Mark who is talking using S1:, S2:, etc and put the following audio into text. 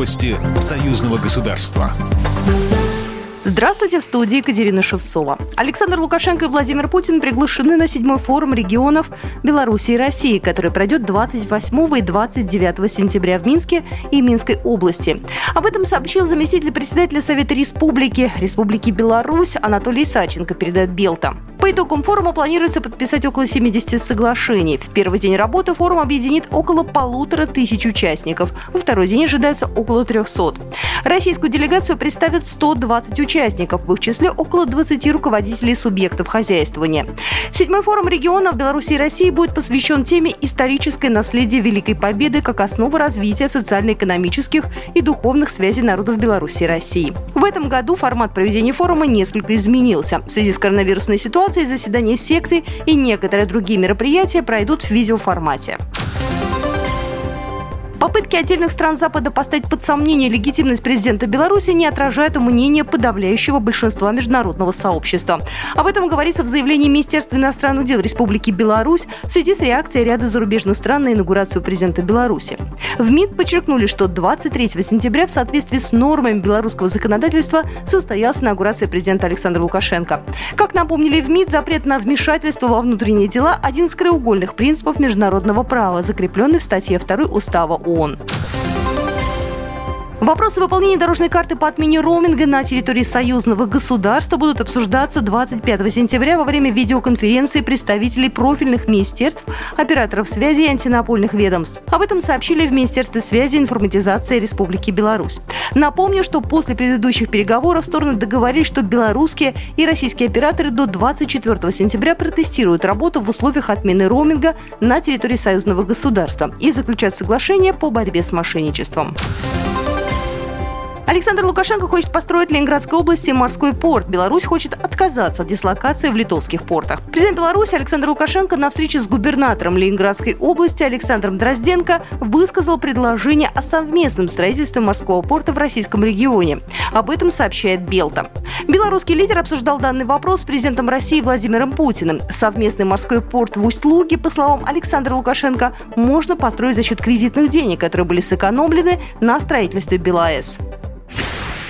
S1: Новости союзного государства.
S2: Здравствуйте, в студии Екатерина Шевцова. Александр Лукашенко и Владимир Путин приглашены на седьмой форум регионов Беларуси и России, который пройдет 28 и 29 сентября в Минске и Минской области. Об этом сообщил заместитель председателя Совета Республики Республики Беларусь Анатолий Саченко, передает Белта. По итогам форума планируется подписать около 70 соглашений. В первый день работы форум объединит около полутора тысяч участников. Во второй день ожидается около 300. Российскую делегацию представят 120 участников в их числе около 20 руководителей субъектов хозяйствования. Седьмой форум регионов Беларуси и России будет посвящен теме «Историческое наследие Великой Победы как основа развития социально-экономических и духовных связей народов Беларуси и России». В этом году формат проведения форума несколько изменился. В связи с коронавирусной ситуацией заседания секций и некоторые другие мероприятия пройдут в видеоформате. Попытки отдельных стран Запада поставить под сомнение легитимность президента Беларуси не отражают мнение подавляющего большинства международного сообщества. Об этом говорится в заявлении Министерства иностранных дел Республики Беларусь в связи с реакцией ряда зарубежных стран на инаугурацию президента Беларуси. В МИД подчеркнули, что 23 сентября в соответствии с нормами белорусского законодательства состоялась инаугурация президента Александра Лукашенко. Как напомнили в МИД, запрет на вмешательство во внутренние дела – один из краеугольных принципов международного права, закрепленный в статье 2 Устава ООН. Вопросы выполнения дорожной карты по отмене роуминга на территории союзного государства будут обсуждаться 25 сентября во время видеоконференции представителей профильных министерств, операторов связи и антинапольных ведомств. Об этом сообщили в Министерстве связи и информатизации Республики Беларусь. Напомню, что после предыдущих переговоров стороны договорились, что белорусские и российские операторы до 24 сентября протестируют работу в условиях отмены роуминга на территории союзного государства и заключат соглашение по борьбе с мошенничеством. Александр Лукашенко хочет построить в Ленинградской области морской порт. Беларусь хочет отказаться от дислокации в литовских портах. Президент Беларуси Александр Лукашенко на встрече с губернатором Ленинградской области Александром Дрозденко высказал предложение о совместном строительстве морского порта в российском регионе. Об этом сообщает Белта. Белорусский лидер обсуждал данный вопрос с президентом России Владимиром Путиным. Совместный морской порт в Усть-Луге, по словам Александра Лукашенко, можно построить за счет кредитных денег, которые были сэкономлены на строительстве БелАЭС.